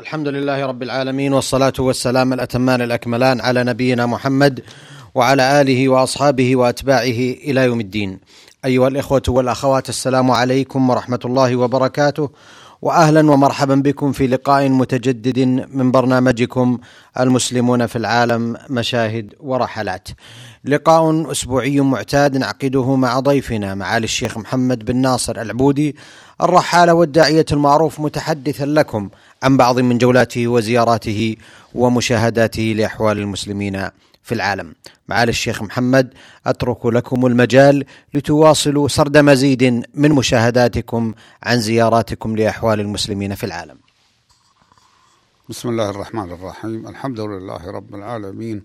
الحمد لله رب العالمين والصلاة والسلام الأتمان الأكملان على نبينا محمد وعلى آله وأصحابه وأتباعه إلى يوم الدين أيها الإخوة والأخوات السلام عليكم ورحمة الله وبركاته واهلا ومرحبا بكم في لقاء متجدد من برنامجكم المسلمون في العالم مشاهد ورحلات. لقاء أسبوعي معتاد نعقده مع ضيفنا معالي الشيخ محمد بن ناصر العبودي الرحال والداعية المعروف متحدثا لكم عن بعض من جولاته وزياراته ومشاهداته لأحوال المسلمين في العالم. معالي الشيخ محمد أترك لكم المجال لتواصلوا سرد مزيد من مشاهداتكم عن زياراتكم لأحوال المسلمين في العالم. بسم الله الرحمن الرحيم، الحمد لله رب العالمين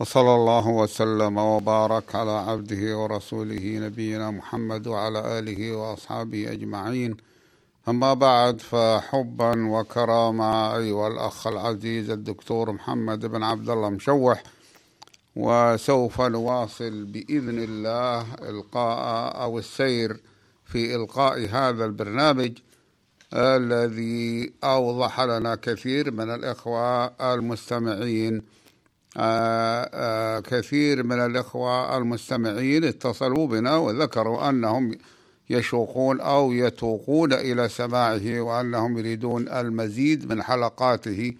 وصلى الله وسلم وبارك على عبده ورسوله نبينا محمد وعلى آله وأصحابه أجمعين. أما بعد فحبا وكرامة أيها الأخ العزيز الدكتور محمد بن عبد الله مشوح وسوف نواصل بإذن الله إلقاء أو السير في إلقاء هذا البرنامج الذي أوضح لنا كثير من الإخوة المستمعين. آه، آه، كثير من الإخوة المستمعين اتصلوا بنا وذكروا أنهم يشوقون أو يتوقون إلى سماعه وأنهم يريدون المزيد من حلقاته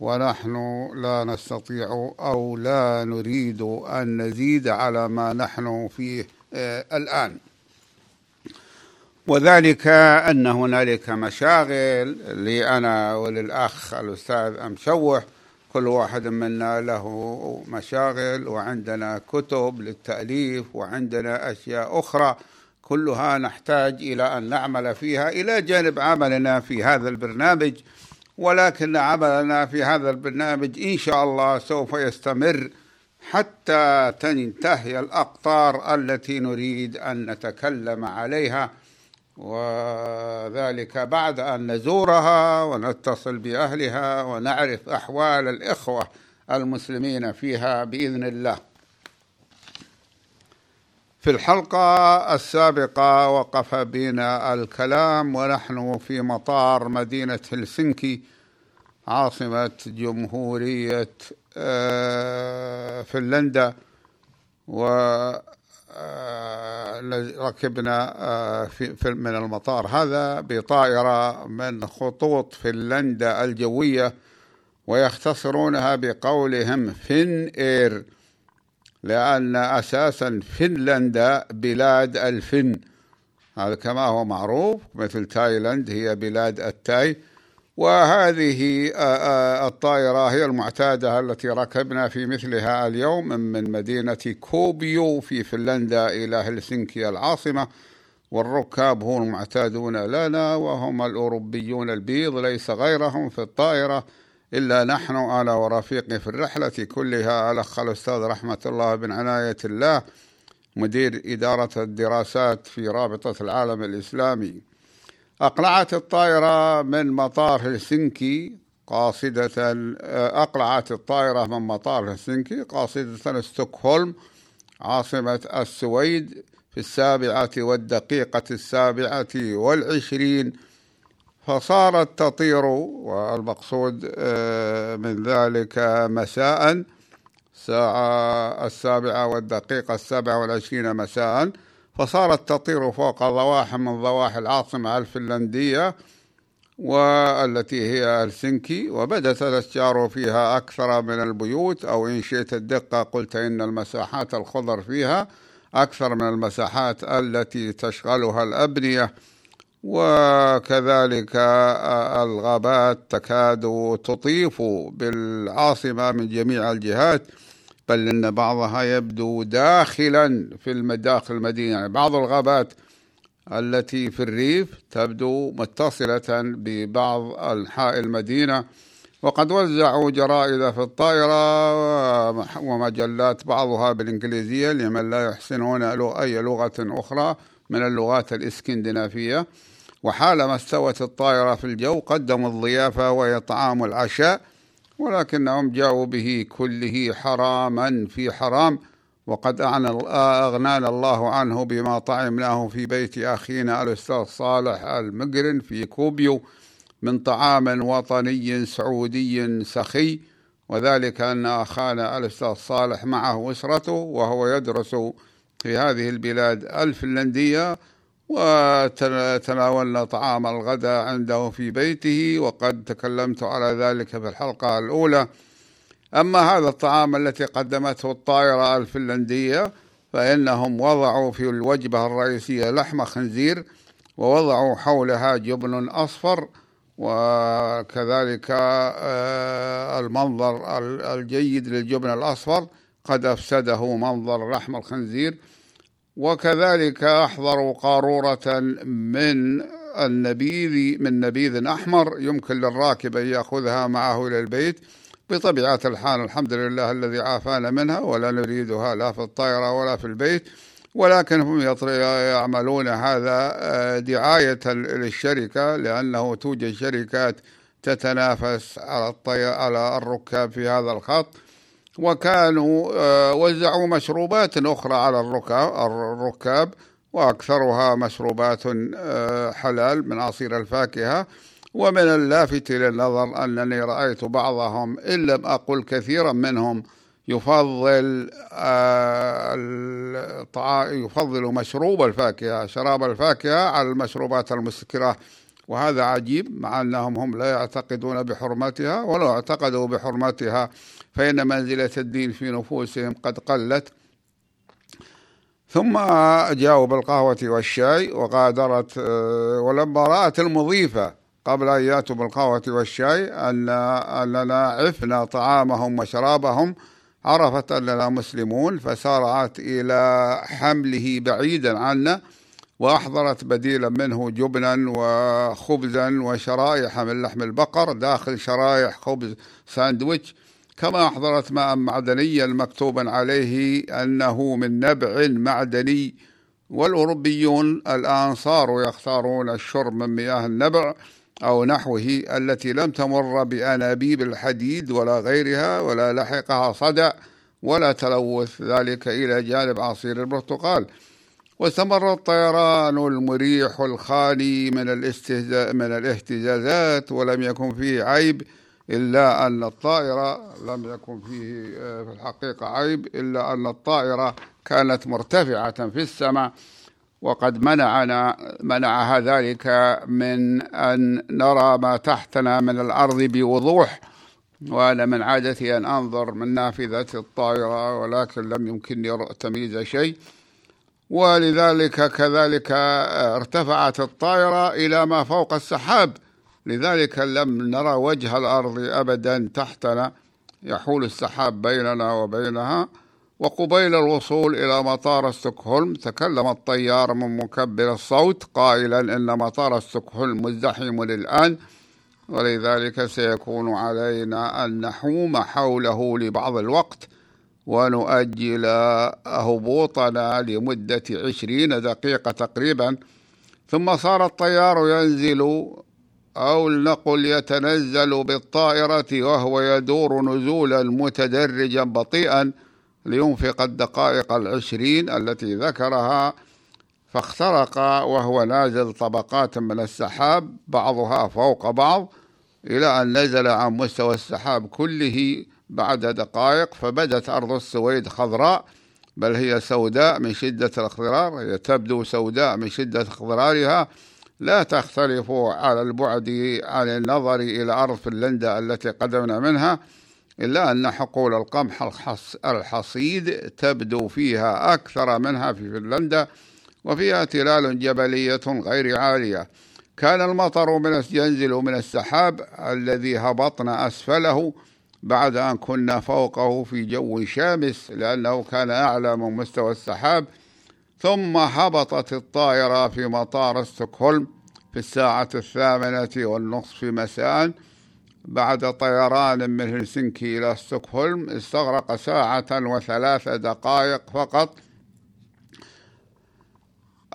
ونحن لا نستطيع أو لا نريد أن نزيد على ما نحن فيه آه، الآن. وذلك أن هنالك مشاغل لي أنا وللأخ الأستاذ امشوح كل واحد منا له مشاغل وعندنا كتب للتأليف وعندنا أشياء أخرى. كلها نحتاج إلى أن نعمل فيها إلى جانب عملنا في هذا البرنامج ولكن عملنا في هذا البرنامج إن شاء الله سوف يستمر حتى تنتهي الأقطار التي نريد أن نتكلم عليها وذلك بعد أن نزورها ونتصل بأهلها ونعرف أحوال الإخوة المسلمين فيها بإذن الله. في الحلقة السابقة وقف بنا الكلام ونحن في مطار مدينة هلسنكي عاصمة جمهورية آه، فنلندا وركبنا آه، في من المطار. هذا بطائرة من خطوط فنلندا الجوية ويختصرونها بقولهم فين إير. لأن أساسا فنلندا بلاد الفن. هذا كما هو معروف مثل تايلاند هي بلاد التاي وهذه الطائرة هي المعتادة التي ركبنا في مثلها اليوم من مدينة كوبيو في فنلندا إلى هلسنكي العاصمة والركاب هم المعتادون لنا وهم الأوروبيون البيض ليس غيرهم في الطائرة. إلا نحن أنا ورفيقي في الرحلة كلها. الأخ الأستاذ رحمة الله بن عناية الله مدير إدارة الدراسات في رابطة العالم الإسلامي. أقلعت الطائرة من مطار هلسنكي قاصدة أقلعت الطائرة من مطار هلسنكي قاصدة ستوكهولم عاصمة السويد في السابعة والدقيقة السابعة والعشرين فصارت تطير والمقصود آه، من ذلك مساء الساعة السابعة والدقيقة السابعة والعشرين مساء فصارت تطير فوق ضواحي من ضواحي العاصمة الفنلندية والتي هي هلسنكي وبدت الأشجار فيها أكثر من البيوت أو إن شئت الدقة قلت إن المساحات الخضر فيها أكثر من المساحات التي تشغلها الأبنية. وكذلك الغابات تكاد تطيف بالعاصمة من جميع الجهات بل أن بعضها يبدو داخلا في المداخل المدينة. يعني بعض الغابات التي في الريف تبدو متصلة ببعض أنحاء المدينة وقد وزعوا جرائد في الطائرة ومجلات بعضها بالإنجليزية لمن لا يحسنون أي لغة أخرى من اللغات الإسكندنافية. وحالما استوت الطائرة في الجو قدموا الضيافة وهي طعام العشاء ولكنهم جاءوا به كله حراما في حرام وقد أغنانا الله عنه بما طعمناه في بيت أخينا الأستاذ صالح المقرن في كوبيو من طعام وطني سعودي سخي وذلك أن أخانا الأستاذ صالح معه أسرته وهو يدرس في هذه البلاد الفنلندية وتناولنا طعام الغداء عنده في بيته وقد تكلمت على ذلك في الحلقة الأولى. أما هذا الطعام التي قدمته الطائرة الفنلندية فإنهم وضعوا في الوجبة الرئيسية لحم خنزير ووضعوا حولها جبن أصفر وكذلك آه، المنظر الجيد للجبن الأصفر قد أفسده منظر لحم الخنزير. وكذلك أحضروا قارورة من النبيذ من نبيذ أحمر يمكن للراكب أن يأخذها معه إلى البيت بطبيعة الحال الحمد لله الذي عافانا منها ولا نريدها لا في الطائرة ولا في البيت ولكن هم يعملون هذا آه، دعاية للشركة لأنه توجد شركات تتنافس على على الركاب في هذا الخط. وكانوا آه، وزعوا مشروبات أخرى على الركاب وأكثرها مشروبات آه، حلال من عصير الفاكهة. ومن اللافت للنظر أنني رأيت بعضهم إن لم أقل كثيرا منهم يفضل آه، يفضل مشروب الفاكهة شراب الفاكهة على المشروبات المسكرة. وهذا عجيب مع أنهم هم لا يعتقدون بحرمتها ولو اعتقدوا بحرمتها. فإن منزلة الدين في نفوسهم قد قلت. ثم جاءوا بالقهوة والشاي وغادرت آه، ولما رأت المضيفة قبل أن يأتوا بالقهوة والشاي أن أننا عفنا طعامهم وشرابهم عرفت أننا مسلمون فسارعت إلى حمله بعيدا عنا وأحضرت بديلا منه جبنا وخبزا وشرائح من لحم البقر داخل شرائح خبز ساندويتش كما أحضرت ماء معدنيا مكتوبا عليه أنه من نبع معدني والأوروبيون الآن صاروا يختارون الشرب من مياه النبع أو نحوه التي لم تمر بأنابيب الحديد ولا غيرها ولا لحقها صدأ ولا تلوث ذلك إلى جانب عصير البرتقال. واستمر الطيران المريح الخالي من الاستهزاء من الاهتزازات ولم يكن فيه عيب إلا أن الطائرة لم يكن فيه آه، في الحقيقة عيب إلا أن الطائرة كانت مرتفعة في السماء وقد منعنا منعها ذلك من أن نرى ما تحتنا من الأرض بوضوح. وأنا من عادتي أن أنظر من نافذة الطائرة ولكن لم يمكنني تمييز شيء. ولذلك كذلك ارتفعت الطائرة إلى ما فوق السحاب. لذلك لم نرى وجه الأرض أبدا تحتنا. يحول السحاب بيننا وبينها وقبيل الوصول إلى مطار ستوكهولم تكلم الطيار من مكبر الصوت قائلا إن مطار ستوكهولم مزدحم الآن ولذلك سيكون علينا أن نحوم حوله لبعض الوقت ونؤجل هبوطنا لمدة عشرين دقيقة تقريبا. ثم صار الطيار ينزل أو لنقل يتنزل بالطائرة وهو يدور نزولا متدرجا بطيئا لينفق الدقائق العشرين التي ذكرها فاخترق وهو نازل طبقات من السحاب بعضها فوق بعض إلى أن نزل عن مستوى السحاب كله بعد دقائق فبدت أرض السويد خضراء بل هي سوداء من شدة الاخضرار هي تبدو سوداء من شدة اخضرارها لا تختلف على البعد عن النظر إلى أرض فنلندا التي قدمنا منها إلا أن حقول القمح الحصيد تبدو فيها أكثر منها في فنلندا وفيها تلال جبلية غير عالية. كان المطر من ينزل من السحاب الذي هبطنا أسفله بعد أن كنا فوقه في جو شامس لأنه كان أعلى من مستوى السحاب. ثم هبطت الطائرة في مطار ستوكهولم في الساعة الثامنة والنصف مساء بعد طيران من هلسنكي إلى ستوكهولم. استغرق ساعة وثلاث دقائق فقط.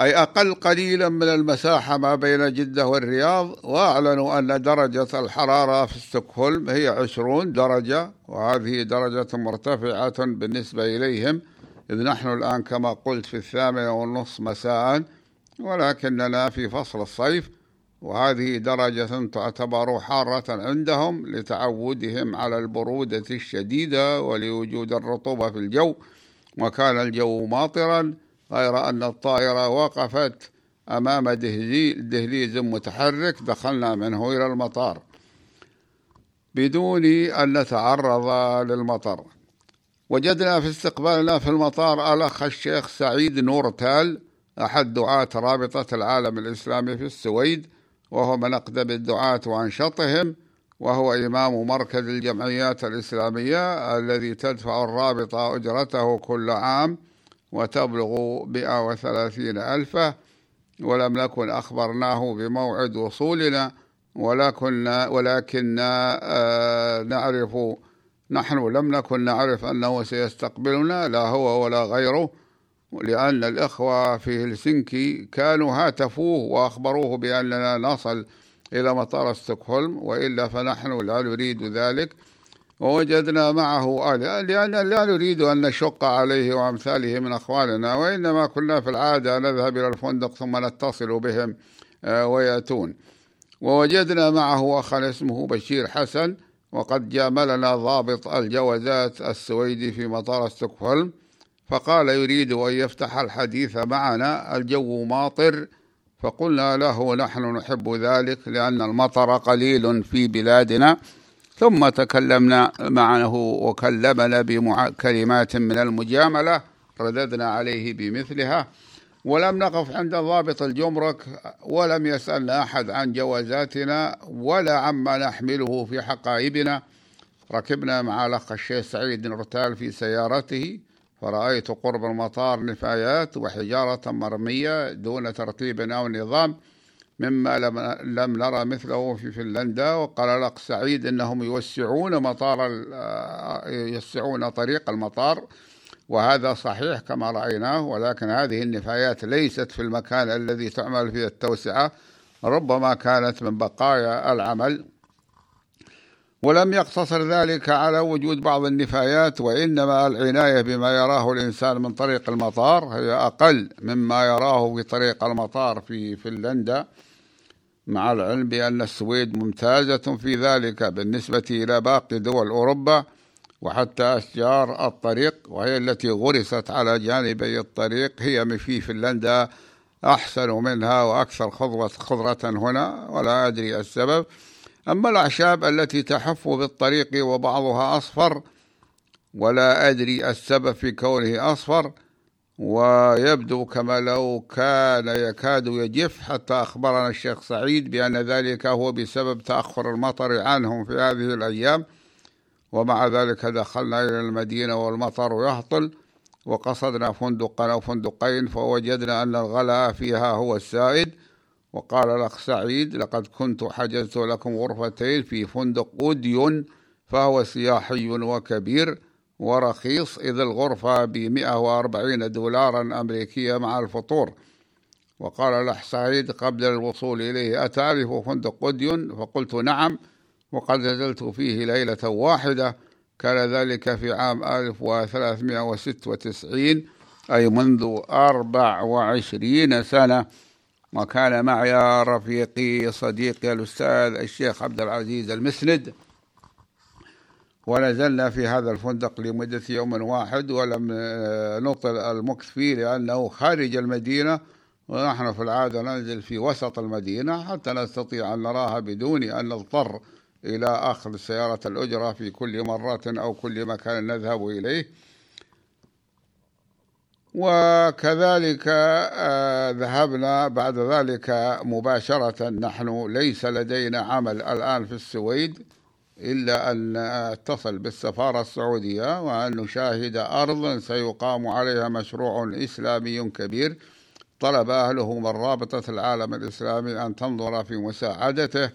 أي أقل قليلا من المساحة ما بين جدة والرياض. وأعلنوا أن درجة الحرارة في ستوكهولم هي عشرون درجة وهذه درجة مرتفعة بالنسبة إليهم. إذ نحن الآن كما قلت في الثامنة والنصف مساء ولكننا في فصل الصيف وهذه درجة تعتبر حارة عندهم لتعودهم على البرودة الشديدة ولوجود الرطوبة في الجو. وكان الجو ماطرا غير أن الطائرة وقفت أمام دهليز متحرك دخلنا منه إلى المطار. بدون أن نتعرض للمطر. وجدنا في استقبالنا في المطار آلأخ الشيخ سعيد نورتال أحد دعاة رابطة العالم الإسلامي في السويد وهو من أقدم الدعاة وأنشطهم وهو إمام مركز الجمعيات الإسلامية الذي تدفع الرابطة أجرته كل عام وتبلغ 130 ألفا ولم نكن أخبرناه بموعد وصولنا ولكن ولكننا آه، نعرف نحن لم نكن نعرف أنه سيستقبلنا لا هو ولا غيره لأن الإخوة في هلسنكي كانوا هاتفوه وأخبروه بأننا نصل إلى مطار ستوكهولم وإلا فنحن لا نريد ذلك. ووجدنا معه آلهة لأن لا نريد أن نشق عليه وأمثاله من أخواننا وإنما كنا في العادة نذهب إلى الفندق ثم نتصل بهم آه، ويأتون. ووجدنا معه أخا اسمه بشير حسن وقد جاملنا ضابط الجوازات السويدي في مطار ستوكهولم فقال يريد أن يفتح الحديث معنا الجو ماطر فقلنا له نحن نحب ذلك لأن المطر قليل في بلادنا. ثم تكلمنا معه وكلمنا بكلمات من المجاملة رددنا عليه بمثلها. ولم نقف عند ضابط الجمرك ولم يسألنا أحد عن جوازاتنا ولا عما نحمله في حقائبنا. ركبنا مع الأخ الشيخ سعيد نرتال في سيارته فرأيت قرب المطار نفايات وحجارة مرمية دون ترتيب أو نظام مما لم, لم نرى مثله في فنلندا. وقال الأخ سعيد أنهم يوسعون مطار يوسعون طريق المطار وهذا صحيح كما رأيناه ولكن هذه النفايات ليست في المكان الذي تعمل فيه التوسعة ربما كانت من بقايا العمل. ولم يقتصر ذلك على وجود بعض النفايات وإنما العناية بما يراه الإنسان من طريق المطار هي أقل مما يراه في طريق المطار في فنلندا. مع العلم بأن السويد ممتازة في ذلك بالنسبة إلى باقي دول أوروبا وحتى أشجار الطريق وهي التي غرست على جانبي الطريق هي في فنلندا أحسن منها وأكثر خضرة, خضرة هنا ولا أدري السبب. أما الأعشاب التي تحف بالطريق وبعضها أصفر ولا أدري السبب في كونه أصفر ويبدو كما لو كان يكاد يجف. حتى أخبرنا الشيخ سعيد بأن ذلك هو بسبب تأخر المطر عنهم في هذه الأيام. ومع ذلك دخلنا إلى المدينة والمطر يهطل وقصدنا فندقا أو فندقين فوجدنا أن الغلاء فيها هو السائد. وقال الأخ سعيد لقد كنت حجزت لكم غرفتين في فندق أوديون فهو سياحي وكبير ورخيص إذ الغرفة ب 140 دولارا أمريكية مع الفطور. وقال الأخ سعيد قبل الوصول إليه أتعرف فندق أوديون؟ فقلت نعم. وقد نزلت فيه ليلة واحدة. كان ذلك في عام 1396 أي منذ 24 سنة. وكان معي رفيقي صديقي الأستاذ الشيخ عبد العزيز المسند. ونزلنا في هذا الفندق لمدة يوم واحد ولم نطل المكث فيه لأنه خارج المدينة. ونحن في العادة ننزل في وسط المدينة حتى نستطيع أن نراها بدون أن نضطر. إلى أخذ سيارة الأجرة في كل مرة أو كل مكان نذهب إليه. وكذلك آه، ذهبنا بعد ذلك مباشرة. نحن ليس لدينا عمل الآن في السويد إلا أن نتصل بالسفارة السعودية وأن نشاهد أرضا سيقام عليها مشروع إسلامي كبير. طلب أهله من رابطة العالم الإسلامي أن تنظر في مساعدته.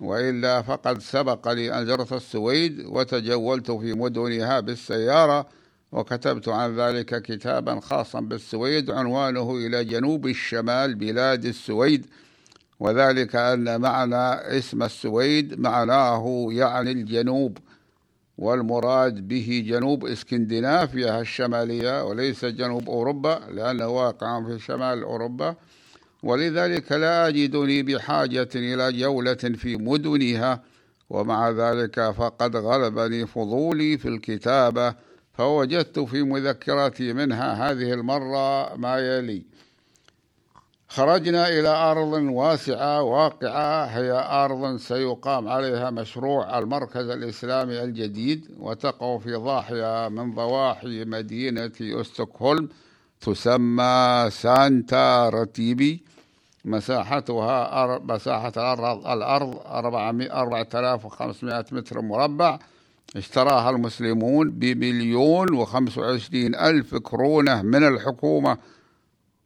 وإلا فقد سبق لي أن زرت السويد وتجولت في مدنها بالسيارة وكتبت عن ذلك كتابا خاصا بالسويد عنوانه إلى جنوب الشمال بلاد السويد وذلك أن معنى اسم السويد معناه يعني الجنوب والمراد به جنوب إسكندنافيا الشمالية وليس جنوب أوروبا لأنه واقع في شمال أوروبا. ولذلك لا أجدني بحاجة إلى جولة في مدنها ومع ذلك فقد غلبني فضولي في الكتابة فوجدت في مذكرتي منها هذه المرة ما يلي. خرجنا إلى أرض واسعة واقعة هي أرض سيقام عليها مشروع المركز الإسلامي الجديد وتقع في ضاحية من ضواحي مدينة أستوكهولم تسمى سانتا رتيبي مساحتها مساحة الأرض الأرض 4500 متر مربع. اشتراها المسلمون بمليون وخمس وعشرين ألف كرونة من الحكومة.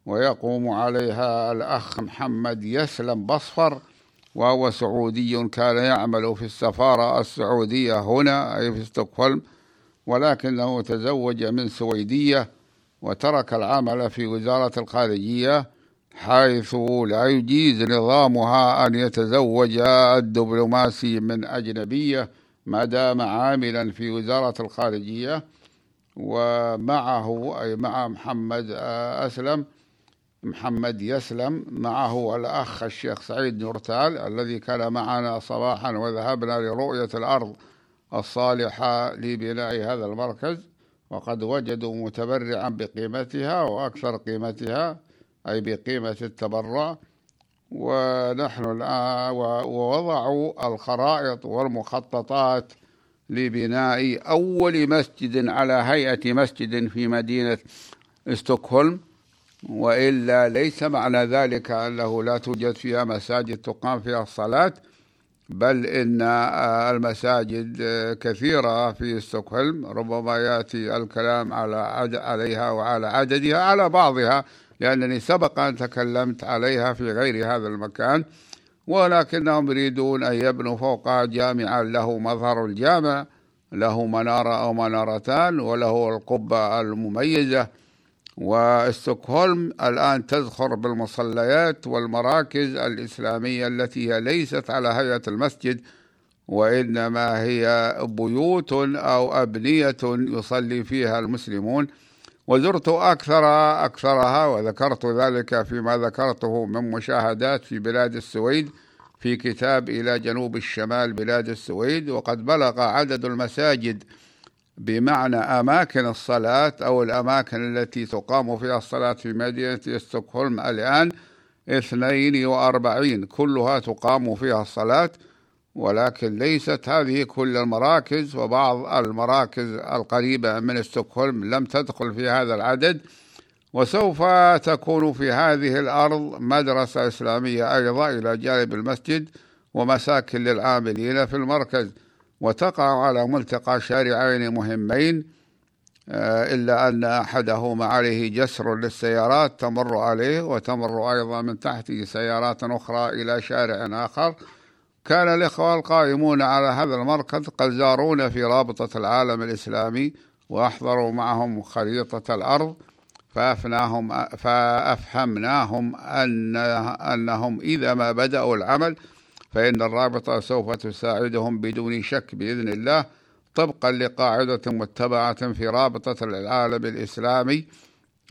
ويقوم عليها الأخ محمد يسلم بصفر وهو سعودي كان يعمل في السفارة السعودية هنا أي في ستوكهولم. ولكنه تزوج من سويدية وترك العمل في وزارة الخارجية. حيث لا يجيز نظامها أن يتزوج الدبلوماسي من أجنبية ما دام عاملا في وزارة الخارجية ومعه أي مع محمد أسلم محمد يسلم معه الأخ الشيخ سعيد نورتال الذي كان معنا صباحا وذهبنا لرؤية الأرض الصالحة لبناء هذا المركز وقد وجدوا متبرعا بقيمتها وأكثر قيمتها. أي بقيمة التبرع ونحن الآن ووضعوا الخرائط والمخططات لبناء أول مسجد على هيئة مسجد في مدينة ستوكهولم. وإلا ليس معنى ذلك أنه لا توجد فيها مساجد تقام فيها الصلاة بل إن المساجد كثيرة في ستوكهولم. ربما يأتي الكلام على عليها وعلى عددها على بعضها. لأنني سبق أن تكلمت عليها في غير هذا المكان ولكنهم يريدون أن يبنوا فوقها جامعا له مظهر الجامع له منارة أو منارتان وله القبة المميزة. وستوكهولم الآن تزخر بالمصليات والمراكز الإسلامية التي هي ليست على هيئة المسجد وإنما هي بيوت أو أبنية يصلي فيها المسلمون. وزرت أكثر أكثرها وذكرت ذلك فيما ذكرته من مشاهدات في بلاد السويد في كتاب إلى جنوب الشمال بلاد السويد وقد بلغ عدد المساجد بمعنى أماكن الصلاة أو الأماكن التي تقام فيها الصلاة في مدينة ستوكهولم الآن 42 كلها تقام فيها الصلاة. ولكن ليست هذه كل المراكز وبعض المراكز القريبة من ستوكهولم لم تدخل في هذا العدد وسوف تكون في هذه الأرض مدرسة إسلامية أيضا إلى جانب المسجد ومساكن للعاملين في المركز وتقع على ملتقى شارعين مهمين آه، إلا أن أحدهما عليه جسر للسيارات تمر عليه وتمر أيضا من تحته سيارات أخرى إلى شارع آخر. كان الإخوة القائمون على هذا المركز قد زارونا في رابطة العالم الإسلامي وأحضروا معهم خريطة الأرض فأفناهم فأفهمناهم أن أنهم إذا ما بدأوا العمل فإن الرابطة سوف تساعدهم بدون شك بإذن الله طبقا لقاعدة متبعة في رابطة العالم الإسلامي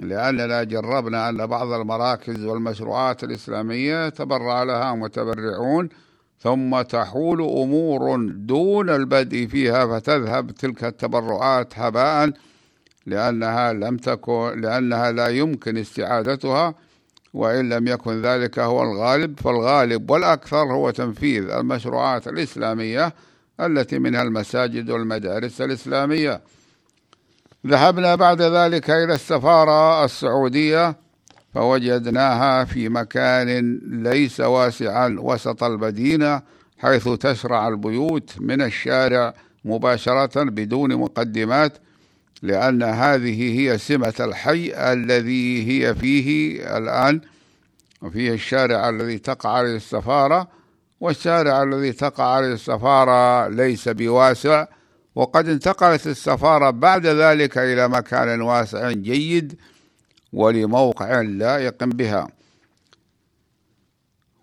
لأننا جربنا أن بعض المراكز والمشروعات الإسلامية تبرع لها متبرعون ثم تحول أمور دون البدء فيها فتذهب تلك التبرعات هباء لأنها لم تكن لأنها لا يمكن استعادتها وإن لم يكن ذلك هو الغالب فالغالب والأكثر هو تنفيذ المشروعات الإسلامية التي منها المساجد والمدارس الإسلامية. ذهبنا بعد ذلك إلى السفارة السعودية فوجدناها في مكان ليس واسعا وسط المدينة حيث تشرع البيوت من الشارع مباشرة بدون مقدمات لأن هذه هي سمة الحي الذي هي فيه الآن. وفيه الشارع الذي تقع عليه السفارة والشارع الذي تقع عليه السفارة ليس بواسع وقد انتقلت السفارة بعد ذلك إلى مكان واسع جيد. ولموقع لائق بها.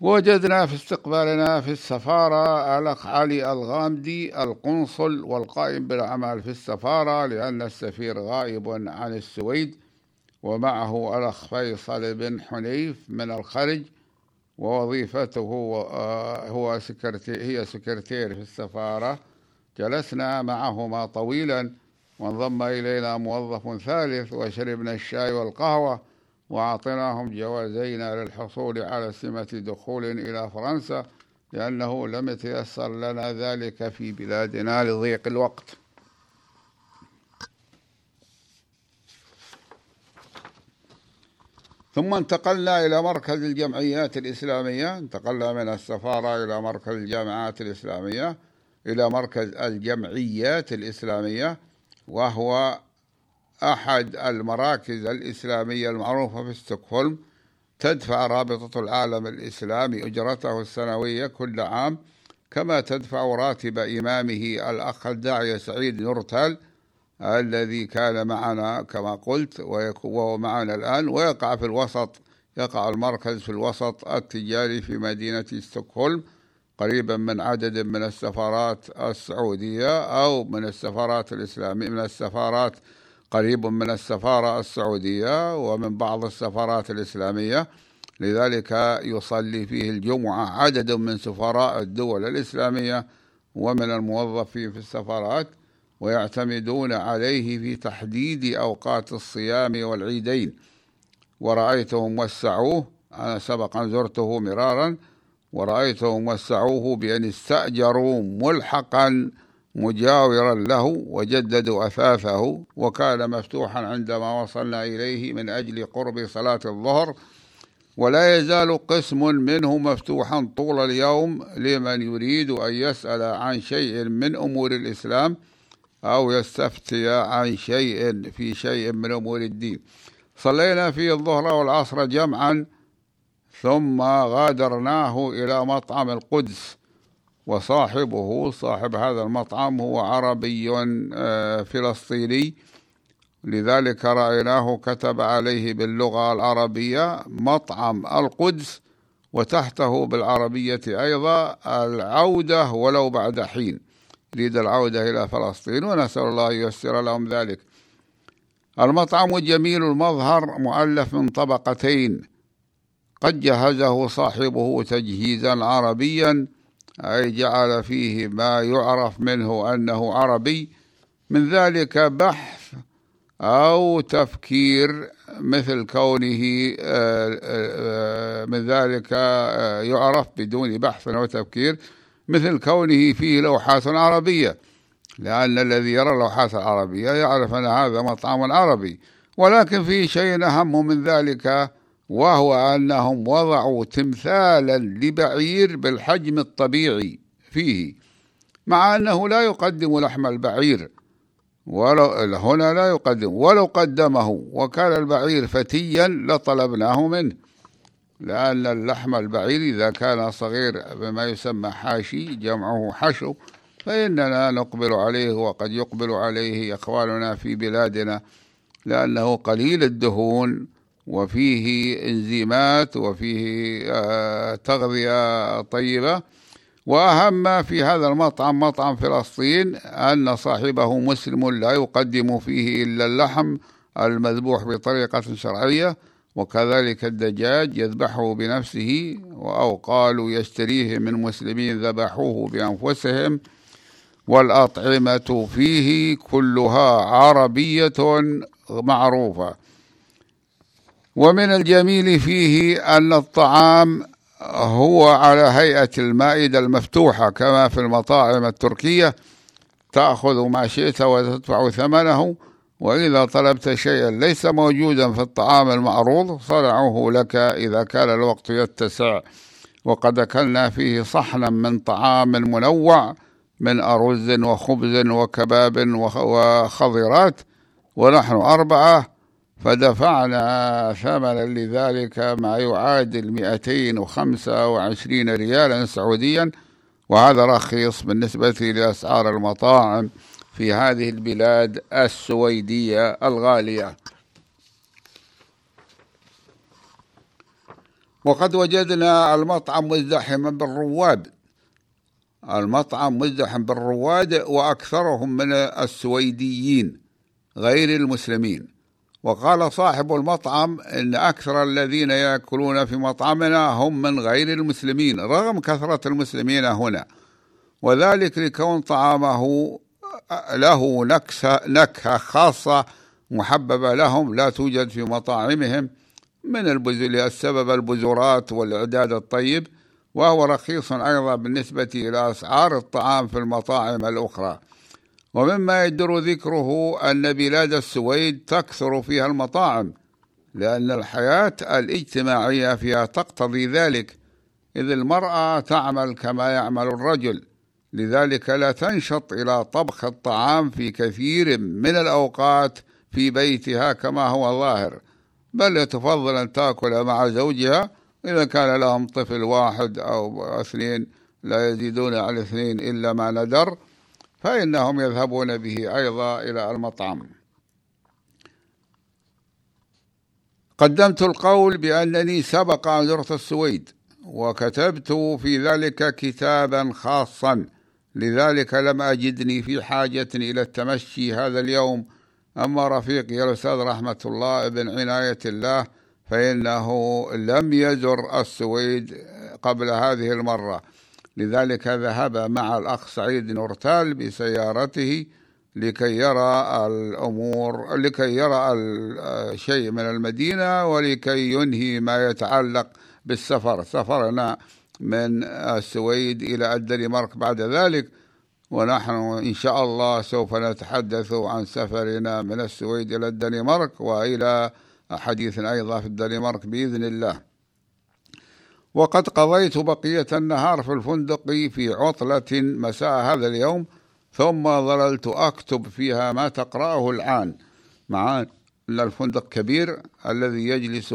وجدنا في استقبالنا في السفارة الأخ علي الغامدي القنصل والقائم بالأعمال في السفارة لأن السفير غائب عن السويد ومعه الأخ فيصل بن حنيف من الخرج ووظيفته آه، هو سكرتير هي سكرتير في السفارة. جلسنا معهما طويلا وانضم إلينا موظف ثالث وشربنا الشاي والقهوة وأعطيناهم جوازين للحصول على سمة دخول إلى فرنسا لأنه لم يتيسر لنا ذلك في بلادنا لضيق الوقت. ثم انتقلنا إلى مركز الجمعيات الإسلامية. انتقلنا من السفارة إلى مركز الجامعات الإسلامية إلى مركز الجمعيات الإسلامية. وهو أحد المراكز الإسلامية المعروفة في ستوكهولم تدفع رابطة العالم الإسلامي أجرته السنوية كل عام كما تدفع راتب إمامه الأخ الداعية سعيد نورتال الذي كان معنا كما قلت وهو معنا الآن ويقع في الوسط يقع المركز في الوسط التجاري في مدينة ستوكهولم. قريبا من عدد من السفارات السعودية أو من السفارات الإسلامية من السفارات قريب من السفارة السعودية ومن بعض السفارات الإسلامية. لذلك يصلي فيه الجمعة عدد من سفراء الدول الإسلامية ومن الموظفين في السفارات ويعتمدون عليه في تحديد أوقات الصيام والعيدين. ورأيتهم وسعوه أنا سبقا زرته مرارا ورأيتهم وسعوه بأن استأجروا ملحقا مجاورا له وجددوا أثاثه وكان مفتوحا عندما وصلنا إليه من أجل قرب صلاة الظهر. ولا يزال قسم منه مفتوحا طول اليوم لمن يريد أن يسأل عن شيء من أمور الإسلام أو يستفتي عن شيء في شيء من أمور الدين. صلينا في الظهر والعصر جمعا ثم غادرناه إلى مطعم القدس وصاحبه صاحب هذا المطعم هو عربي آه، فلسطيني. لذلك رأيناه كتب عليه باللغة العربية مطعم القدس وتحته بالعربية أيضا العودة ولو بعد حين. يريد العودة إلى فلسطين ونسأل الله ييسر لهم ذلك. المطعم جميل المظهر مؤلف من طبقتين قد جهزه صاحبه تجهيزا عربيا أي جعل فيه ما يعرف منه أنه عربي. من ذلك بحث أو تفكير مثل كونه آه، آه، من ذلك آه، يعرف بدون بحث أو تفكير مثل كونه فيه لوحات عربية. لأن الذي يرى اللوحات العربية يعرف أن هذا مطعم عربي ولكن فيه شيء أهم من ذلك وهو أنهم وضعوا تمثالا لبعير بالحجم الطبيعي فيه مع أنه لا يقدم لحم البعير. ولو هنا لا يقدم. ولو قدمه وكان البعير فتيا لطلبناه منه لأن اللحم البعير إذا كان صغير بما يسمى حاشي جمعه حشو فإننا نقبل عليه وقد يقبل عليه إخواننا في بلادنا لأنه قليل الدهون وفيه إنزيمات وفيه آه، تغذية طيبة. وأهم ما في هذا المطعم مطعم فلسطين أن صاحبه مسلم لا يقدم فيه إلا اللحم المذبوح بطريقة شرعية وكذلك الدجاج يذبحه بنفسه أو قالوا يشتريه من مسلمين ذبحوه بأنفسهم. والأطعمة فيه كلها عربية معروفة. ومن الجميل فيه أن الطعام هو على هيئة المائدة المفتوحة كما في المطاعم التركية. تأخذ ما شئت وتدفع ثمنه وإذا طلبت شيئا ليس موجودا في الطعام المعروض صنعوه لك إذا كان الوقت يتسع. وقد أكلنا فيه صحنا من طعام منوع من أرز وخبز وكباب وخضرات ونحن أربعة. فدفعنا ثمنا لذلك ما يعادل 225 ريالا سعوديا وهذا رخيص بالنسبة لأسعار المطاعم في هذه البلاد السويدية الغالية. وقد وجدنا المطعم مزدحما بالرواد. المطعم مزدحم بالرواد وأكثرهم من السويديين غير المسلمين. وقال صاحب المطعم إن أكثر الذين يأكلون في مطعمنا هم من غير المسلمين رغم كثرة المسلمين هنا. وذلك لكون طعامه له نكهة خاصة محببة لهم لا توجد في مطاعمهم من البذل السبب البذورات والإعداد الطيب وهو رخيص أيضا بالنسبة إلى أسعار الطعام في المطاعم الأخرى. ومما يدر ذكره أن بلاد السويد تكثر فيها المطاعم لأن الحياة الاجتماعية فيها تقتضي ذلك إذ المرأة تعمل كما يعمل الرجل لذلك لا تنشط إلى طبخ الطعام في كثير من الأوقات في بيتها كما هو ظاهر بل تفضل أن تأكل مع زوجها إذا كان لهم طفل واحد أو اثنين لا يزيدون على اثنين إلا ما ندر. فإنهم يذهبون به أيضا إلى المطعم. قدمت القول بأنني سبق أن زرت السويد وكتبت في ذلك كتابا خاصا. لذلك لم أجدني في حاجة إلى التمشي هذا اليوم. أما رفيقي الأستاذ رحمة الله بن عناية الله فإنه لم يزر السويد قبل هذه المرة. لذلك ذهب مع الأخ سعيد نورتال بسيارته لكي يرى الأمور لكي يرى شيء من المدينة ولكي ينهي ما يتعلق بالسفر. سفرنا من السويد إلى الدنمارك بعد ذلك ونحن إن شاء الله سوف نتحدث عن سفرنا من السويد إلى الدنمارك وإلى حديث أيضا في الدنمارك بإذن الله. وقد قضيت بقية النهار في الفندق في عطلة مساء هذا اليوم ثم ظللت أكتب فيها ما تقرأه الآن مع أن الفندق كبير الذي يجلس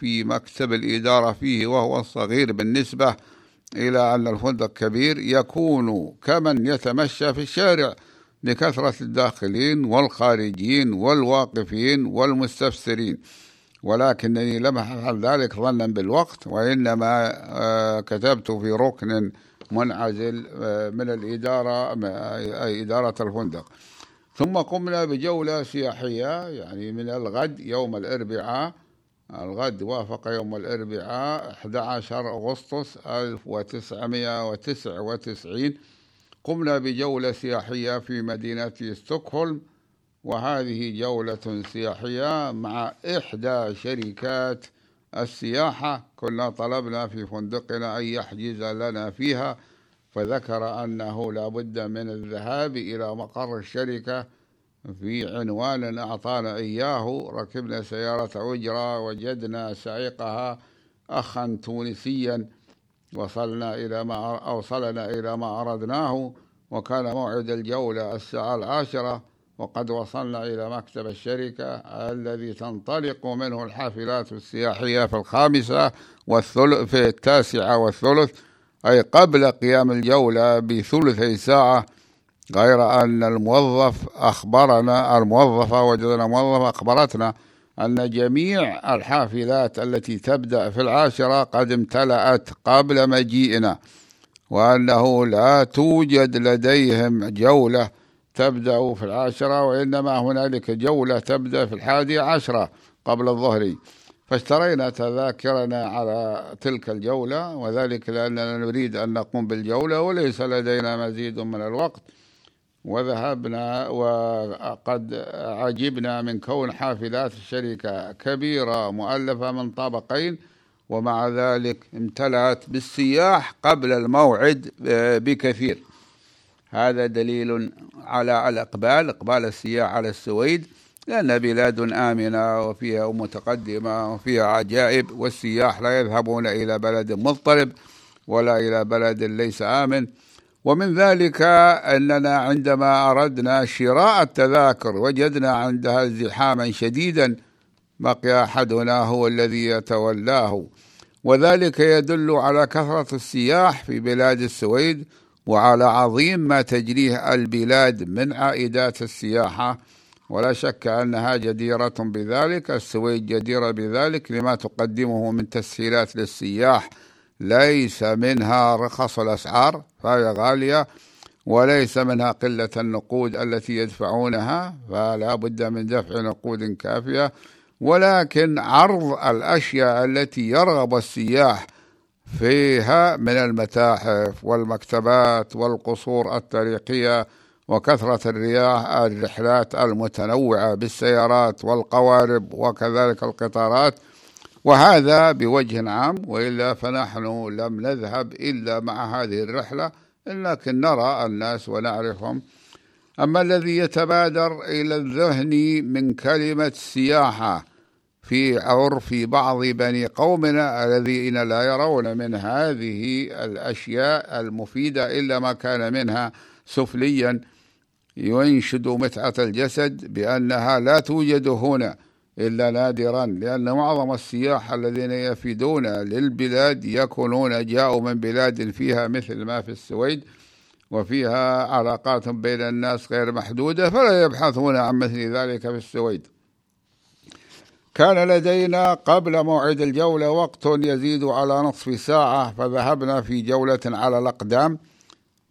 في مكتب الإدارة فيه وهو صغير بالنسبة إلى أن الفندق كبير يكون كمن يتمشى في الشارع لكثرة الداخلين والخارجين والواقفين والمستفسرين. ولكنني لم أفعل ذلك ظنا بالوقت وإنما آه، كتبت في ركن منعزل آه، من الإدارة إدارة الفندق. ثم قمنا بجولة سياحية يعني من الغد يوم الأربعاء. الغد وافق يوم الأربعاء 11 أغسطس 1999 قمنا بجولة سياحية في مدينة ستوكهولم. وهذه جولة سياحية مع إحدى شركات السياحة. كنا طلبنا في فندقنا أن يحجز لنا فيها فذكر أنه لا بد من الذهاب إلى مقر الشركة في عنوان أعطانا إياه. ركبنا سيارة أجرة وجدنا سائقها أخا تونسيا. وصلنا إلى ما أوصلنا إلى ما أردناه وكان موعد الجولة الساعة العاشرة. وقد وصلنا إلى مكتب الشركة الذي تنطلق منه الحافلات السياحية في الخامسة والثلث في التاسعة والثلث. أي قبل قيام الجولة بثلثي ساعة غير أن الموظف أخبرنا الموظفة وجدنا موظفة أخبرتنا أن جميع الحافلات التي تبدأ في العاشرة قد امتلأت قبل مجيئنا وأنه لا توجد لديهم جولة تبدأ في العاشرة وإنما هنالك جولة تبدأ في الحادية عشرة قبل الظهر. فاشترينا تذاكرنا على تلك الجولة وذلك لأننا نريد أن نقوم بالجولة وليس لدينا مزيد من الوقت. وذهبنا وقد عجبنا من كون حافلات الشركة كبيرة مؤلفة من طابقين ومع ذلك امتلأت بالسياح قبل الموعد بكثير. هذا دليل على الإقبال إقبال السياح على السويد لأن بلاد آمنة وفيها متقدمة وفيها عجائب والسياح لا يذهبون إلى بلد مضطرب ولا إلى بلد ليس آمن. ومن ذلك أننا عندما أردنا شراء التذاكر وجدنا عندها ازدحاما شديدا بقي أحدنا هو الذي يتولاه. وذلك يدل على كثرة السياح في بلاد السويد وعلى عظيم ما تجريه البلاد من عائدات السياحة. ولا شك أنها جديرة بذلك. السويد جديرة بذلك لما تقدمه من تسهيلات للسياح. ليس منها رخص الأسعار فهي غالية وليس منها قلة النقود التي يدفعونها فلا بد من دفع نقود كافية. ولكن عرض الأشياء التي يرغب السياح فيها من المتاحف والمكتبات والقصور التاريخية وكثرة الرياح الرحلات المتنوعة بالسيارات والقوارب وكذلك القطارات. وهذا بوجه عام وإلا فنحن لم نذهب إلا مع هذه الرحلة لكن نرى الناس ونعرفهم. أما الذي يتبادر إلى الذهن من كلمة سياحة في عرف بعض بني قومنا الذين لا يرون من هذه الأشياء المفيدة إلا ما كان منها سفليا. ينشد متعة الجسد بأنها لا توجد هنا إلا نادرا لأن معظم السياح الذين يفيدون للبلاد يكونون جاءوا من بلاد فيها مثل ما في السويد وفيها علاقات بين الناس غير محدودة فلا يبحثون عن مثل ذلك في السويد. كان لدينا قبل موعد الجولة وقت يزيد على نصف ساعة فذهبنا في جولة على الأقدام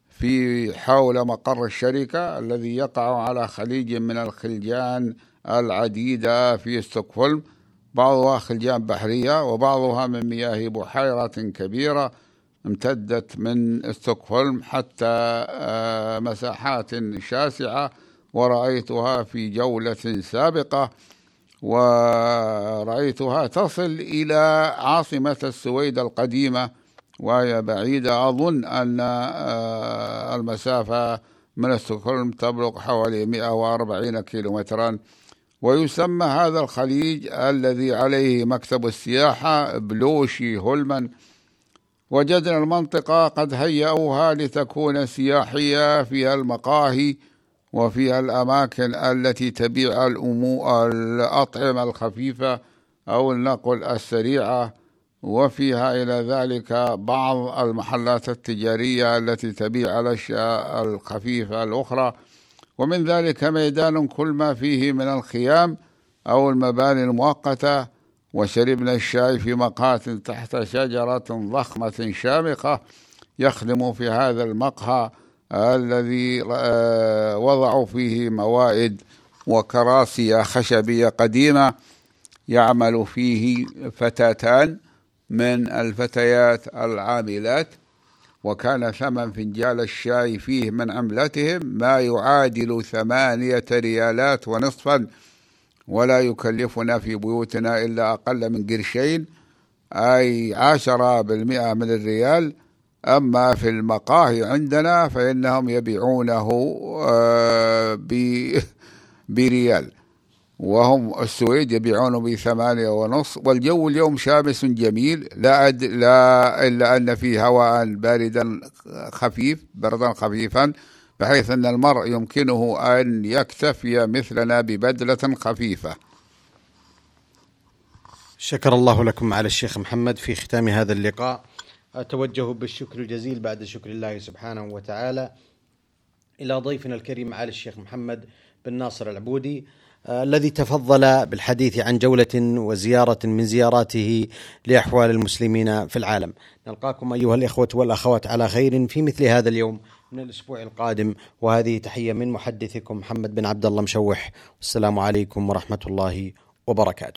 في حول مقر الشركة الذي يقع على خليج من الخلجان العديدة في ستوكهولم. بعضها خلجان بحرية وبعضها من مياه بحيرة كبيرة امتدت من ستوكهولم حتى آه، مساحات شاسعة ورأيتها في جولة سابقة. ورأيتها تصل إلى عاصمة السويد القديمة وهي بعيدة. أظن أن آه، المسافة من ستوكهولم تبلغ حوالي 140 كيلومترا. ويسمى هذا الخليج الذي عليه مكتب السياحة بلوشي هولمان. وجدنا المنطقة قد هيئوها لتكون سياحية فيها المقاهي وفيها الأماكن التي تبيع الأطعمة الخفيفة أو النقل السريعة وفيها إلى ذلك بعض المحلات التجارية التي تبيع الأشياء الخفيفة الأخرى. ومن ذلك ميدان كل ما فيه من الخيام أو المباني المؤقتة وشربنا الشاي في مقهى تحت شجرة ضخمة شامخة يخدم في هذا المقهى. الذي آه، وضعوا فيه موائد وكراسي خشبية قديمة يعمل فيه فتاتان من الفتيات العاملات وكان ثمن فنجال الشاي فيه من عملتهم ما يعادل ثمانية ريالات ونصفا ولا يكلفنا في بيوتنا إلا أقل من قرشين أي عشرة بالمئة من الريال. أما في المقاهي عندنا فإنهم يبيعونه آه، بريال. وهم السويد يبيعونه بثمانية ونص. والجو اليوم شامس جميل. لا, أد لا إلا أن فيه هواء باردا خفيف بردا خفيفا بحيث أن المرء يمكنه أن يكتفي مثلنا ببدلة خفيفة. شكر الله لكم على الشيخ محمد في ختام هذا اللقاء. أتوجه بالشكر الجزيل بعد شكر الله سبحانه وتعالى إلى ضيفنا الكريم على الشيخ محمد بن ناصر العبودي آه، الذي تفضل بالحديث عن جولة وزيارة من زياراته لأحوال المسلمين في العالم. نلقاكم أيها الإخوة والأخوات على خير في مثل هذا اليوم من الأسبوع القادم وهذه تحية من محدثكم محمد بن عبد الله مشوح. والسلام عليكم ورحمة الله وبركاته.